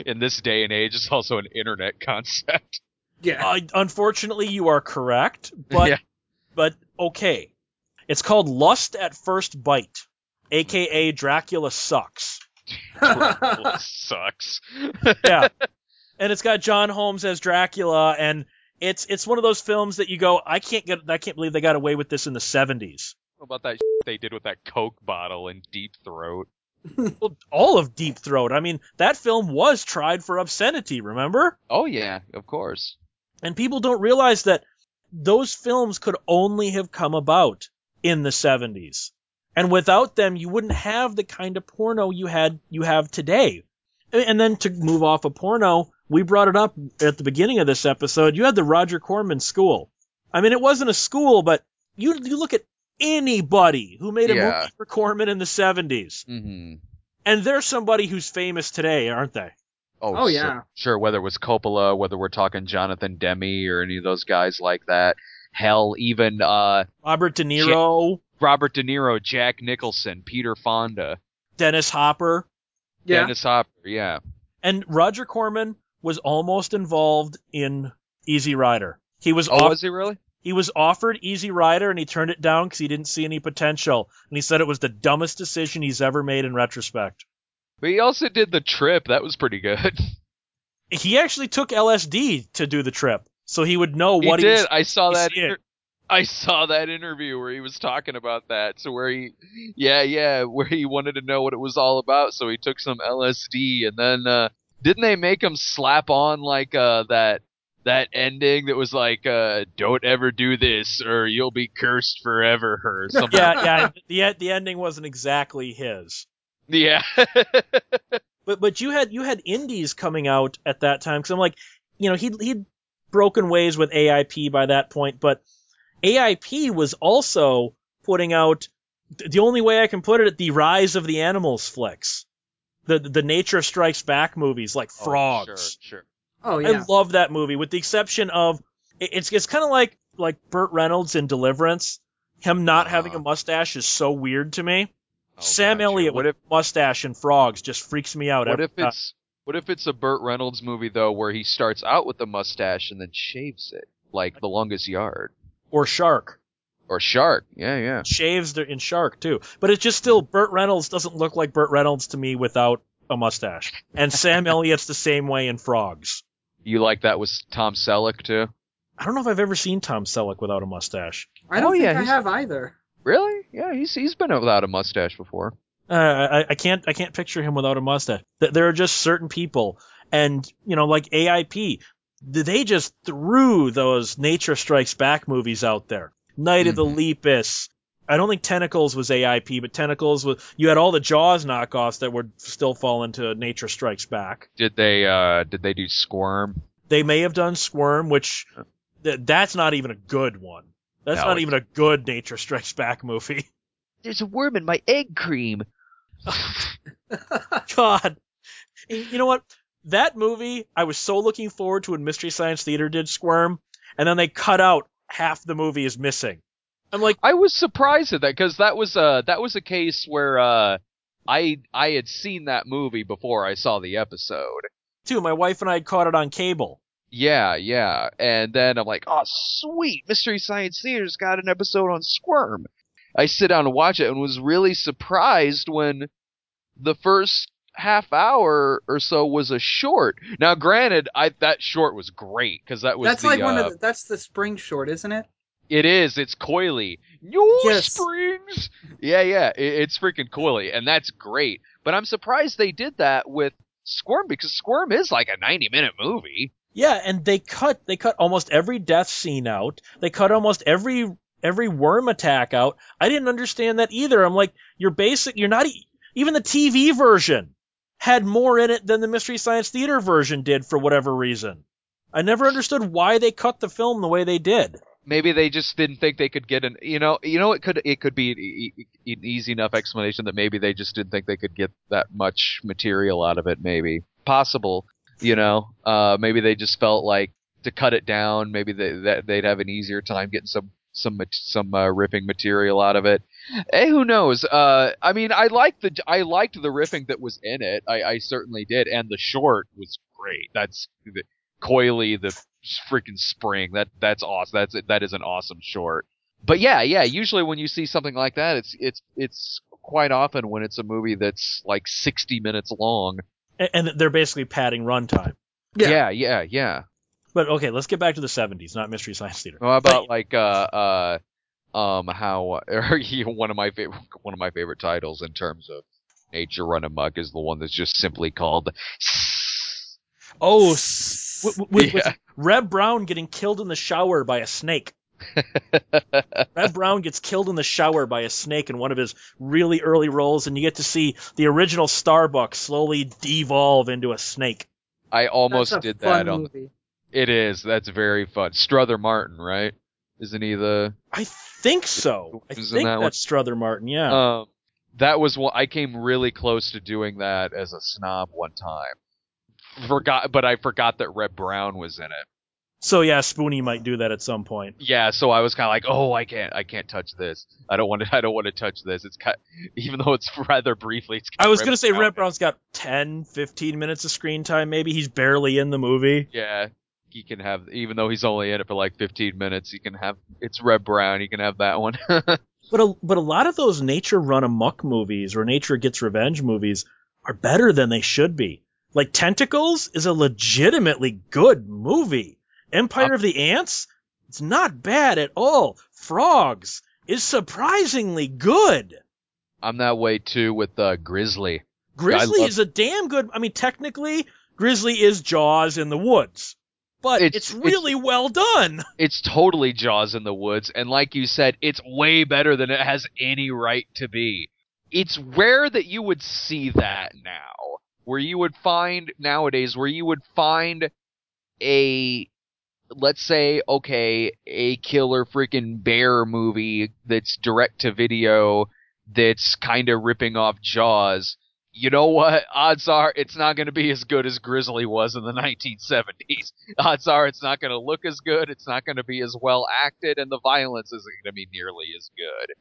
S2: in this day and age it's also an internet concept.
S3: yeah.
S1: Uh, unfortunately, you are correct, but
S2: Yeah.
S1: but okay. It's called Lust at First Bite, aka Dracula sucks.
S2: Dracula (laughs) sucks.
S1: Yeah. (laughs) and it's got John Holmes as Dracula and it's it's one of those films that you go, I can't get I can't believe they got away with this in the 70s.
S2: What about that they did with that Coke bottle in Deep Throat? (laughs)
S1: Well, all of Deep Throat. I mean, that film was tried for obscenity, remember?
S2: Oh yeah, of course.
S1: And people don't realize that those films could only have come about in the 70s. And without them, you wouldn't have the kind of porno you had, you have today. And and then to move off of porno, we brought it up at the beginning of this episode. You had the Roger Corman school. I mean, it wasn't a school, but you, you look at anybody who made a
S2: Yeah.
S1: movie for Corman in the 70s.
S2: Mm-hmm.
S1: And they're somebody who's famous today, aren't they?
S2: Oh,
S3: Oh,
S2: sure-
S3: yeah.
S2: Sure, whether it was Coppola, whether we're talking Jonathan Demme or any of those guys like that. Hell, even uh,
S1: Robert De Niro,
S2: Robert De Niro, Jack Nicholson, Peter Fonda,
S1: Dennis Hopper.
S3: yeah.
S2: Dennis Hopper. Yeah.
S1: And Roger Corman was almost involved in Easy Rider. He was,
S2: Oh,
S1: off-
S2: was he really?
S1: he was offered Easy Rider and he turned it down because he didn't see any potential. And he said it was the dumbest decision he's ever made in retrospect.
S2: But he also did the trip. That was pretty good. (laughs)
S1: He actually took LSD to do the trip, so he would know what he
S2: did.
S1: he's.
S2: I saw that. Inter- I saw that interview where he was talking about that. So where he, yeah, yeah, where he wanted to know what it was all about. So he took some LSD, and then uh didn't they make him slap on like uh that that ending that was like uh don't ever do this or you'll be cursed forever or (laughs) something.
S1: Yeah, yeah. The the ending wasn't exactly his.
S2: yeah. (laughs)
S1: But but you had you had indies coming out at that time because I'm like, you know, he he'd broken ways with AIP by that point, but AIP was also putting out the only way I can put it, the rise of the animals flicks. The the Nature Strikes Back movies like
S2: Oh,
S1: Frogs.
S2: sure, sure.
S3: Oh yeah.
S1: I love that movie, with the exception of it's it's kind of like like Burt Reynolds in Deliverance. Him not having a
S2: Uh-huh.
S1: mustache is so weird to me.
S2: Oh,
S1: Sam
S2: gotcha.
S1: Elliott
S2: What
S1: with
S2: if
S1: a mustache and frogs just freaks me out.
S2: what
S1: every
S2: if
S1: time.
S2: it's what if it's a Burt Reynolds movie though, where he starts out with the mustache and then shaves it, like The Longest Yard
S1: or Shark
S2: or Shark? Yeah, yeah.
S1: shaves in Shark too, but it's just still Burt Reynolds doesn't look like Burt Reynolds to me without a mustache, and Sam (laughs) Elliott's the same way in Frogs.
S2: You like that with Tom Selleck too?
S1: I don't know if I've ever seen Tom Selleck without a mustache.
S3: I don't
S2: Oh,
S3: think
S2: yeah,
S3: I have either.
S2: Really? Yeah, he's he's been without a mustache before.
S1: Uh, I, I can't I can't picture him without a mustache. There are just certain people, and you know, like AIP, they just threw those Nature Strikes Back movies out there. Night of the
S2: Mhm.
S1: Lepus. I don't think Tentacles was AIP, but Tentacles was. You had all the Jaws knockoffs that would still fall into Nature Strikes Back.
S2: Did they uh did they do Squirm?
S1: They may have done Squirm, which th- that's not even a good one. That's
S2: No,
S1: not even a good Nature Strikes Back movie. (laughs)
S2: There's a worm in my egg cream. (laughs)
S1: God. You know what? That movie, I was so looking forward to when Mystery Science Theater did Squirm, and then they cut out half the movie is missing. I'm like,
S2: I was surprised at that because that was uh that was a case where uh I I had seen that movie before I saw the episode.
S1: too, my wife and I had caught it on cable.
S2: Yeah, yeah. And then I'm like, oh, sweet. Mystery Science Theater's got an episode on Squirm. I sit down and watch it and was really surprised when the first half hour or so was a short. Now, granted, I that short was great because that was
S3: that's
S2: the,
S3: like one
S2: uh,
S3: of the, that's the spring short, isn't it?
S2: It is. It's coily. New
S3: Yes.
S2: Springs. Yeah, yeah. It, it's freaking coily, and that's great. But I'm surprised they did that with Squirm because Squirm is like a 90 minute movie.
S1: Yeah, and they cut they cut almost every death scene out. They cut almost every every worm attack out. I didn't understand that either. I'm like, you're basic. You're not e- even the TV version had more in it than the Mystery Science Theater version did for whatever reason. I never understood why they cut the film the way they did.
S2: Maybe they just didn't think they could get an. You know, you know, it could it could be an, easy enough explanation that maybe they just didn't think they could get that much material out of it. Maybe possible. You know, uh, maybe they just felt like to cut it down. Maybe they that they'd have an easier time getting some some some uh, riffing material out of it. Hey, who knows? Uh, I mean, I liked the I liked the riffing that was in it. I, I certainly did, and the short was great. That's the, coily the freaking spring. That that's awesome. That's that is an awesome short. But yeah, yeah. Usually when you see something like that, it's it's it's quite often when it's a movie that's like sixty minutes long.
S1: A- And they're basically padding runtime.
S3: Yeah.
S2: Yeah, yeah, yeah.
S1: But okay, let's get back to the 70s, not Mystery Science Theater.
S2: How about like uh uh um how (laughs) one of my favorite one of my favorite titles in terms of nature run amok is the one that's just simply called
S1: Oh, s- with, with, with
S2: Yeah.
S1: Reb Brown getting killed in the shower by a snake. (laughs) Reb Brown gets killed in the shower by a snake in one of his really early roles, and you get to see the original Starbuck slowly devolve into a snake.
S2: I almost
S3: That's a
S2: did
S3: fun
S2: that on
S3: movie.
S2: it is that's very fun Strother Martin right isn't he the
S1: I think so. I think
S2: that one?
S1: that's Strother Martin. Yeah.
S2: Um, that was what I came really close to doing that as a snob one time. Forgot, but I forgot that Reb Brown was in it.
S1: so yeah, Spoony might do that at some point.
S2: Yeah, so I was kind of like, oh, I can't, I can't touch this. I don't want to, (laughs) I don't want to touch this. It's even though it's (laughs) rather briefly. It's
S1: I was
S2: Reb
S1: gonna say
S2: Brown in.
S1: Brown's got 10, 15 minutes of screen time. Maybe he's barely in the movie.
S2: Yeah, he can have, even though he's only in it for like 15 minutes, he can have. It's Reb Brown. He can have that one. (laughs)
S1: But a, but a lot of those nature run amok movies or nature gets revenge movies are better than they should be. Like Tentacles is a legitimately good movie. Empire of the Ants, it's not bad at all. Frogs is surprisingly good.
S2: I'm that way too with uh, Grizzly.
S1: Grizzly
S2: love-
S1: is a damn good. I mean, technically, Grizzly is Jaws in the woods, but
S2: It's-
S1: it's,
S2: it's-
S1: really well done. (laughs)
S2: it's totally Jaws in the Woods, and like you said, it's way better than it has any right to be. It's rare that you would see that now, where you would find nowadays, where you would find a let's say okay a killer freaking bear movie that's direct to video that's kind of ripping off jaws you know what odds are it's not going to be as good as grizzly was in the (laughs) 1970s odds are it's not going to look as good it's not going to be as well acted and the violence isn't going to be nearly as good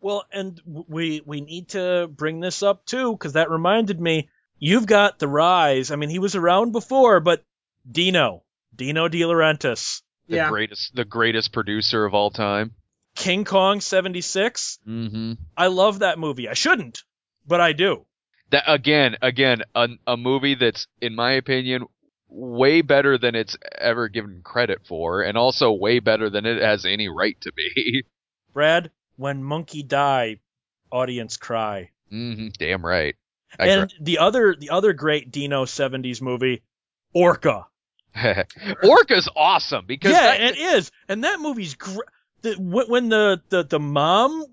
S1: Well, and we we need to bring this up too because that reminded me. You've got the rise. I mean, he was around before, but Dino, Dino De Laurentiis,
S2: the
S3: yeah.
S2: greatest the greatest producer of all time
S1: King Kong '76.
S2: mm-hmm
S1: I love that movie. I shouldn't, but I do.
S2: That again again a, a movie that's in my opinion way better than it's ever given credit for and also way better than it has any right to be (laughs)
S1: Brad, when monkey die, audience cry.
S2: hmm damn right I
S1: and the other the other great Dino '70s movie, Orca. (laughs)
S2: orca's awesome because
S1: yeah,
S2: that-
S1: it is. And that movie's gr- the, when the, the the mom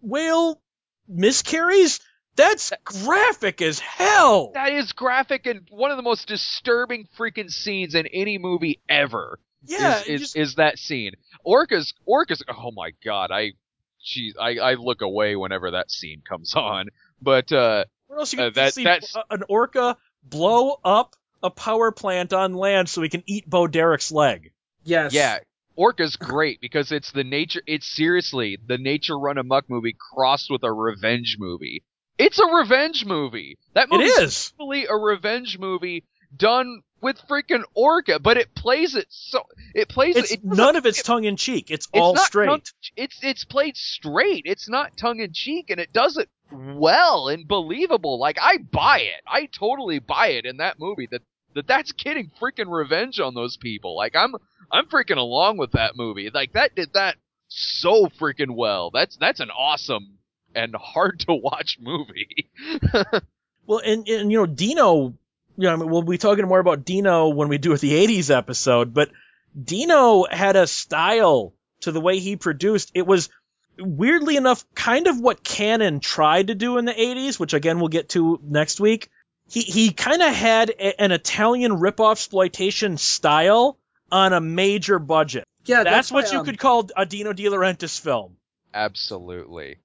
S1: whale miscarries. That's graphic as hell.
S2: that is graphic and one of the most disturbing freaking scenes in any movie ever
S1: yeah,
S2: is,
S1: it
S2: is,
S1: just-
S2: is that scene orca's orca's oh my god i Jeez, I, I look away whenever that scene comes (laughs) on. But uh,
S1: Where else you
S2: Uh,
S1: can
S2: that-
S1: see
S2: that's-
S1: an orca blow up a power plant on land so he can eat Bo Derek's leg?
S3: Yes.
S2: Yeah, Orca's great because it's the nature. It's seriously the nature run amok movie crossed with a revenge movie. It's a revenge movie. That movie
S1: is.
S2: totally a revenge movie done with freaking Orca, but it plays it so it plays
S1: It's
S2: it. doesn't-
S1: none of it's tongue in cheek. It's,
S2: it's
S1: all straight.
S2: tongue- it's it's played straight. It's not tongue in cheek, and it does it well and believable. Like I buy it. I totally buy it in that movie that that that's getting freaking revenge on those people. Like I'm I'm freaking along with that movie. Like that did that so freaking well. That's that's an awesome and hard to watch movie. (laughs)
S1: Well, and, and you know, Dino, you know, I mean, we'll be talking more about Dino when we do the 80s episode, but Dino had a style to the way he produced. It was weirdly enough kind of what Cannon tried to do in the 80s, which again we'll get to next week. He he kind of had a, an Italian ripoff exploitation style on a major budget.
S3: Yeah,
S1: That's,
S3: why,
S1: what you
S3: um,
S1: could call a Dino De Laurentiis film.
S2: Absolutely.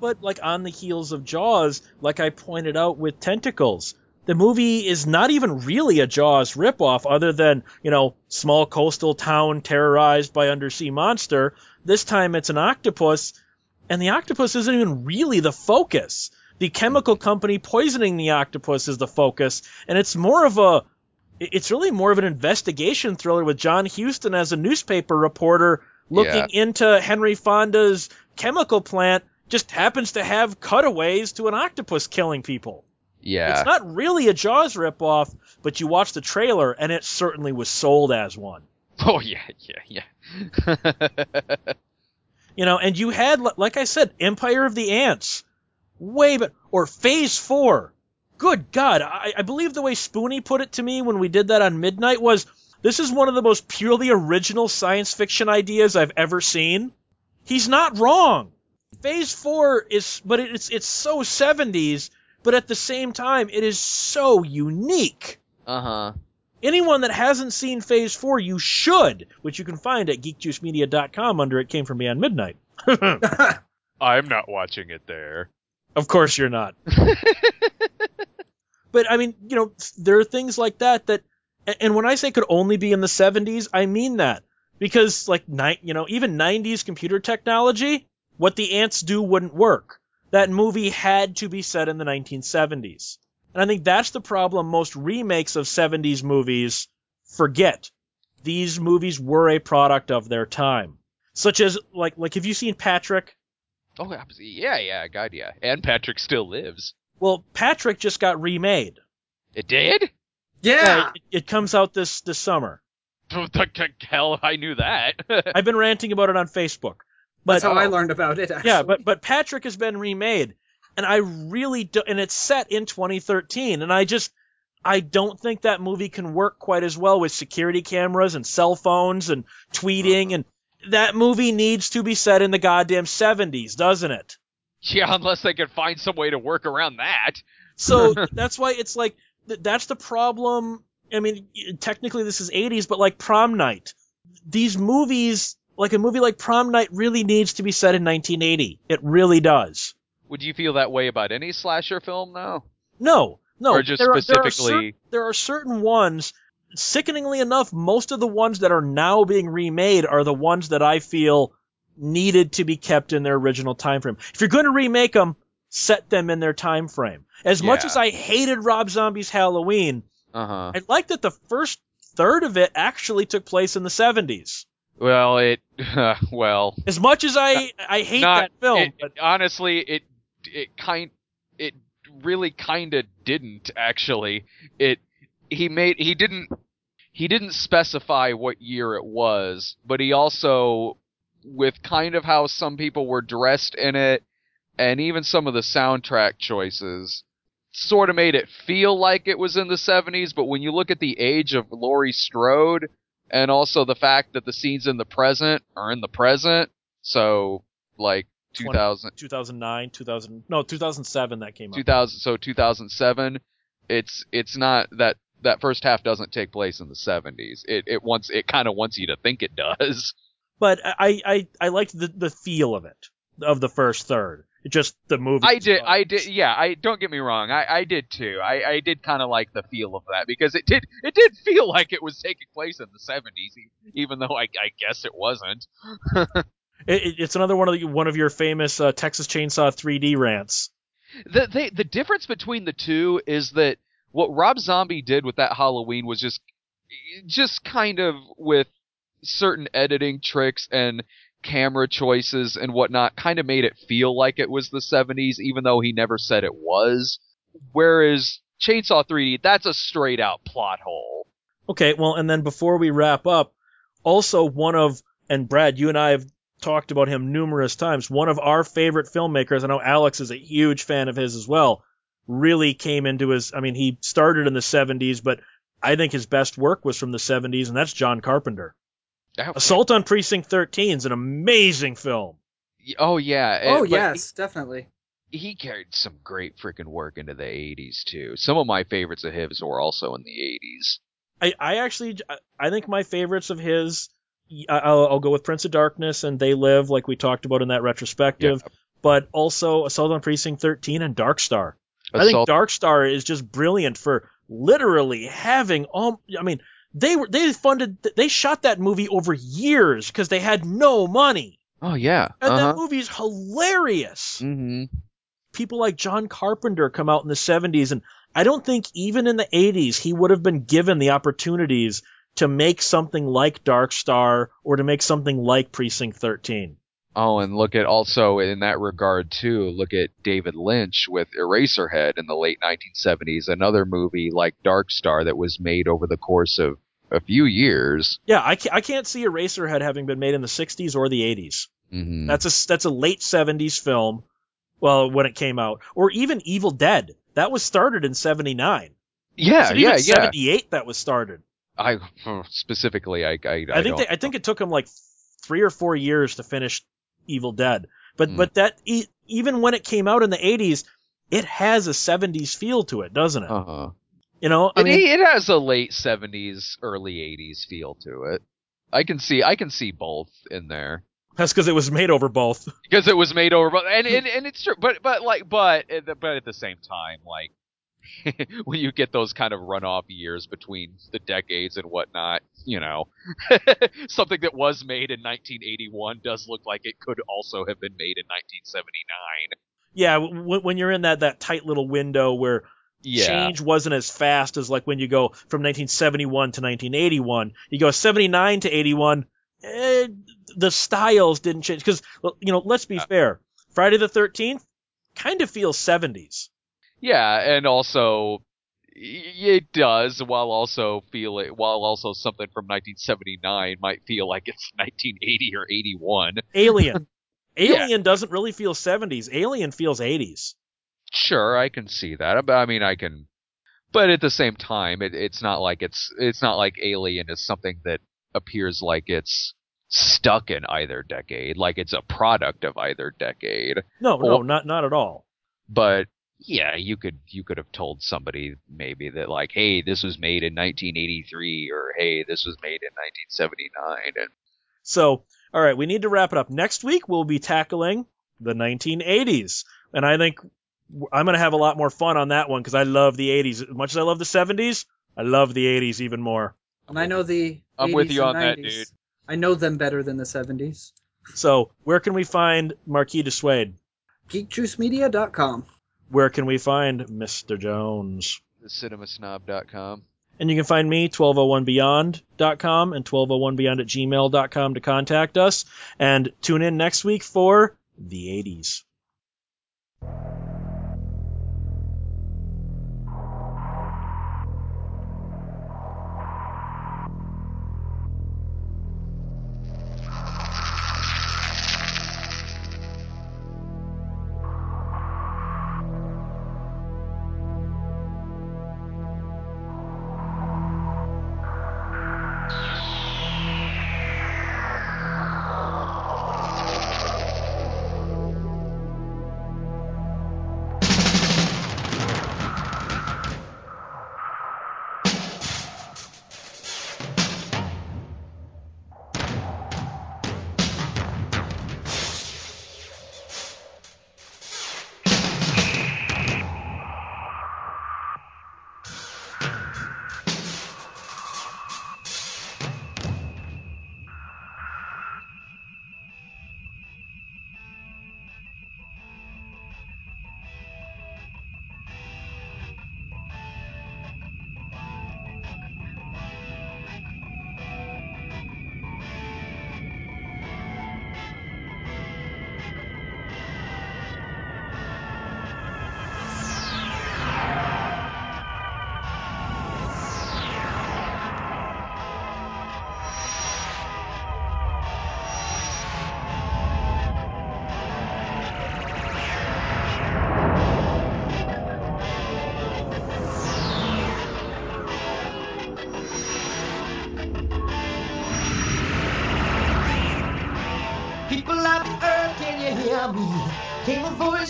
S1: But like on the heels of Jaws, like I pointed out with Tentacles, the movie is not even really a Jaws ripoff, other than you know small coastal town terrorized by undersea monster. This time it's an octopus, and the octopus isn't even really the focus. The chemical company poisoning the octopus is the focus, and it's more of a it's really more of an investigation thriller with John Huston as a newspaper reporter looking into Henry Fonda's chemical plant just happens to have cutaways to an octopus killing people.
S2: Yeah.
S1: It's not really a Jaws ripoff, but you watch the trailer and it certainly was sold as one. (laughs)
S2: oh yeah, yeah, yeah. (laughs)
S1: You know, and you had, like I said, Empire of the Ants, way but or Phase Four. Good God, I, I believe the way Spoony put it to me when we did that on Midnight was, this is one of the most purely original science fiction ideas I've ever seen. He's not wrong. Phase Four is, but it's it's so 70s, but at the same time, it is so unique.
S2: uh huh.
S1: Anyone that hasn't seen Phase 4, you should, which you can find at geekjuicemedia.com under It Came From Beyond Midnight. (laughs)
S2: I'm not watching it there.
S1: Of course you're not. (laughs) but I mean, you know, there are things like that that, and when I say could only be in the 70s, I mean that because like night, you know, even 90s computer technology, what the ants do wouldn't work. That movie had to be set in the 1970s. And I think that's the problem most remakes of 70s movies forget. These movies were a product of their time. Such as like like have you seen Patrick?
S2: Oh, abs- yeah, yeah, God, yeah. And Patrick still lives.
S1: Well, Patrick just got remade.
S2: It did?
S3: yeah.
S1: it, it comes out this this summer. (laughs)
S2: What the c- hell? I knew that. (laughs)
S1: I've been ranting about it on Facebook. But
S3: That's how I
S2: oh.
S3: learned about it. Actually.
S1: yeah, but but Patrick has been remade, and I really do, and it's set in 2013, and I just I don't think that movie can work quite as well with security cameras and cell phones and tweeting and that movie needs to be set in the goddamn 70s, doesn't it?
S2: yeah, unless they can find some way to work around that.
S1: So (laughs) that's why it's like that's the problem I mean, technically this is 80s, but like Prom Night. These movies, like a movie like Prom Night really needs to be set in 1980. It really does.
S2: Would you feel that way about any slasher film though?
S1: No, no.
S2: Or just
S1: there are- there are
S2: specifically-
S1: cer- there are certain ones. Sickeningly enough, most of the ones that are now being remade are the ones that I feel needed to be kept in their original time frame. If you're going to remake them, set them in their time frame. As much as I hated Rob Zombie's Halloween,
S2: Uh huh.
S1: I like that the first third of it actually took place in the 70s.
S2: Well, it. (laughs) well,
S1: As much as I I hate
S2: not
S1: that film,
S2: it-
S1: but
S2: honestly, it it kind it really kind of didn't actually. It he made he didn't he didn't specify what year it was, but he also with kind of how some people were dressed in it and even some of the soundtrack choices sort of made it feel like it was in the 70s, but when you look at the age of Laurie Strode and also the fact that the scenes in the present are in the present, so like 2000
S1: 2009, 2000 no 2007 that came out.
S2: 2000 so 2007 it's it's not that that first half doesn't take place in the 70s it it wants it kind of wants you to think it does
S1: But I I I liked the the feel of it of the first third. Just the movie.
S2: i did i did yeah i don't get me wrong i i did too i i did kind of like the feel of that because it did it did feel (laughs) like it was taking place in the 70s e- even though i i guess it wasn't (laughs)
S1: it- it's another one of the, one of your famous uh, Texas Chainsaw 3D rants.
S2: the they, the difference between the two is that what Rob Zombie did with that Halloween was just just kind of with certain editing tricks and camera choices and whatnot kind of made it feel like it was the 70s even though he never said it was whereas Chainsaw 3D that's a straight out plot hole
S1: Okay, well, and then before we wrap up, also one of and Brad, you and I have talked about him numerous times. One of our favorite filmmakers, I know Alex is a huge fan of his as well. Really came into his. I mean, he started in the 70s, but I think his best work was from the 70s, and that's John Carpenter. Assault on Precinct 13 is an amazing film.
S2: oh yeah
S3: Oh
S2: but
S3: yes, definitely.
S2: he, he carried some great freaking work into the 80s too some of my favorites of his were also in the 80s
S1: I, I actually, I think my favorites of his, I- I'll, I'll go with Prince of Darkness and They Live, like we talked about in that retrospective, but also Assault on Precinct 13 and Dark Star. I think Dark Star is just brilliant for literally having, all I mean, they were, they funded, they shot that movie over years because they had no money.
S2: oh yeah
S1: And
S2: uh-huh.
S1: that movie's hilarious.
S2: Mm-hmm.
S1: People like John Carpenter come out in the 70s, and I don't think even in the 80s he would have been given the opportunities to make something like Dark Star or to make something like Precinct 13.
S2: Oh, and look at also in that regard too. Look at David Lynch with Eraserhead in the late 1970s, another movie like Dark Star that was made over the course of a few years.
S1: Yeah, I can't, I can't see Eraserhead having been made in the 60s or the 80s.
S2: hmm
S1: That's a that's a late 70s film. Well, when it came out, or even Evil Dead, that was started in 79.
S2: yeah, yeah, yeah.
S1: 78 that was started.
S2: I specifically, I, I, I,
S1: I, think
S2: don't-
S1: they, I think it took him like three or four years to finish Evil Dead. But
S2: Hmm.
S1: but that even when it came out in the 80s, it has a 70s feel to it, doesn't it?
S2: uh-huh.
S1: You know, I
S2: It-
S1: mean,
S2: it has a late 70s, early 80s feel to it. I can see, I can see both in there.
S1: that's because it was made over both. (laughs)
S2: because it was made over, both, and, and and it's true, but but like but but at the same time, like (laughs) when you get those kind of runoff years between the decades and whatnot, you know, (laughs) something that was made in 1981 does look like it could also have been made in 1979.
S1: Yeah, w- when you're in that that tight little window where
S2: Yeah,
S1: change wasn't as fast as like when you go from 1971 to 1981. You go 79 to 81. Eh, the styles didn't change because you know. Let's be
S2: Uh,
S1: fair. Friday the 13th kind of feels 70s.
S2: yeah, and also it does, while also feel it, while also something from 1979 might feel like it's (laughs) 1980 or 81.
S1: Alien. (laughs)
S2: Yeah.
S1: Alien doesn't really feel 70s. Alien feels 80s.
S2: Sure, I can see that. Uh, but I mean, I can. But at the same time, it, it's not like it's it's not like Alien is something that appears like it's stuck in either decade, like it's a product of either decade.
S1: No, no, not not at all.
S2: But yeah, you could you could have told somebody maybe that like, hey, this was made in 1983, or hey, this was made in 1979, and
S1: So, all right, we need to wrap it up. Next week we'll be tackling the 1980s, and I think I'm going to have a lot more fun on that one because I love the 80s as much as I love the 70s. I love the 80s even more.
S3: And I know the.
S2: I'm with you
S3: and
S2: on that, dude.
S3: I know them better than the 70s.
S1: So, where can we find Marquis de Suede?
S3: GeekJuiceMedia.com.
S1: Where can we find Mr. Jones?
S2: cinemasnob.com.
S1: And you can find me, 1201beyond.com and 1201beyond at gmail.com to contact us. And tune in next week for the 80s.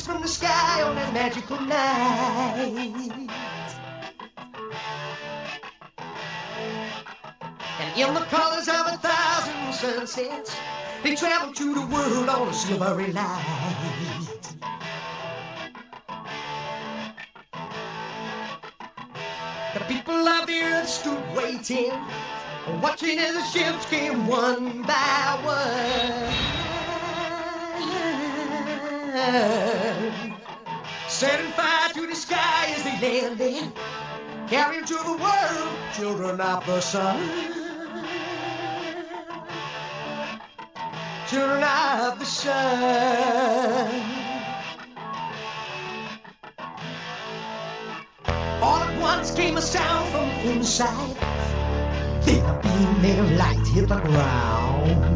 S4: From the sky on that magical night. And in the colors of a thousand sunsets, they traveled through the world on a silvery light. The people of the earth stood waiting, watching as the ships came one by one. Setting fire to the sky as they landed, carrying to the world children of the sun. Children of the sun. All at once came a sound from inside. A beam of light hit the ground.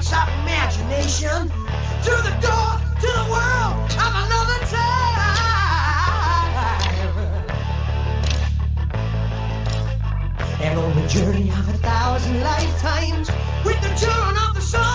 S4: The imagination through the door to the world of another time. And on the journey of a thousand lifetimes, with the children of the sun,